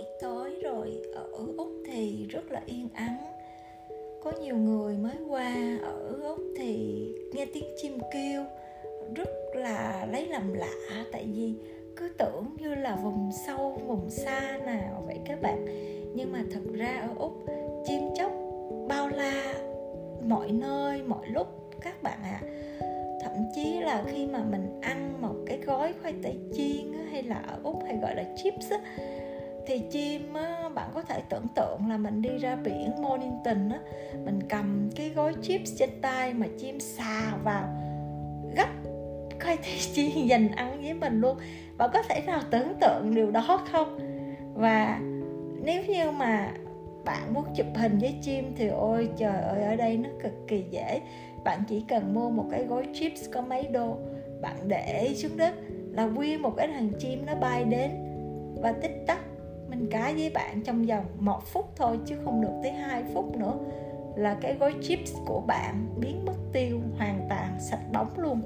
buổi tối rồi ở úc thì rất là yên ắng có nhiều người mới qua ở úc thì nghe tiếng chim kêu rất là lấy làm lạ tại vì cứ tưởng như là vùng sâu vùng xa nào vậy các bạn nhưng mà thật ra ở úc chim chóc bao la mọi nơi mọi lúc các bạn ạ à. thậm chí là khi mà mình ăn một cái gói khoai tây chiên hay là ở úc hay gọi là chips á, thì chim á, bạn có thể tưởng tượng là mình đi ra biển Mornington á, mình cầm cái gói chips trên tay mà chim xà vào gấp coi thì chim dành ăn với mình luôn. Bạn có thể nào tưởng tượng điều đó không? Và nếu như mà bạn muốn chụp hình với chim thì ôi trời ơi ở đây nó cực kỳ dễ. Bạn chỉ cần mua một cái gói chips có mấy đô bạn để xuống đất là nguyên một cái thằng chim nó bay đến và tích tắc mình cá với bạn trong vòng một phút thôi chứ không được tới 2 phút nữa. Là cái gói chips của bạn biến mất tiêu, hoàn toàn, sạch bóng luôn.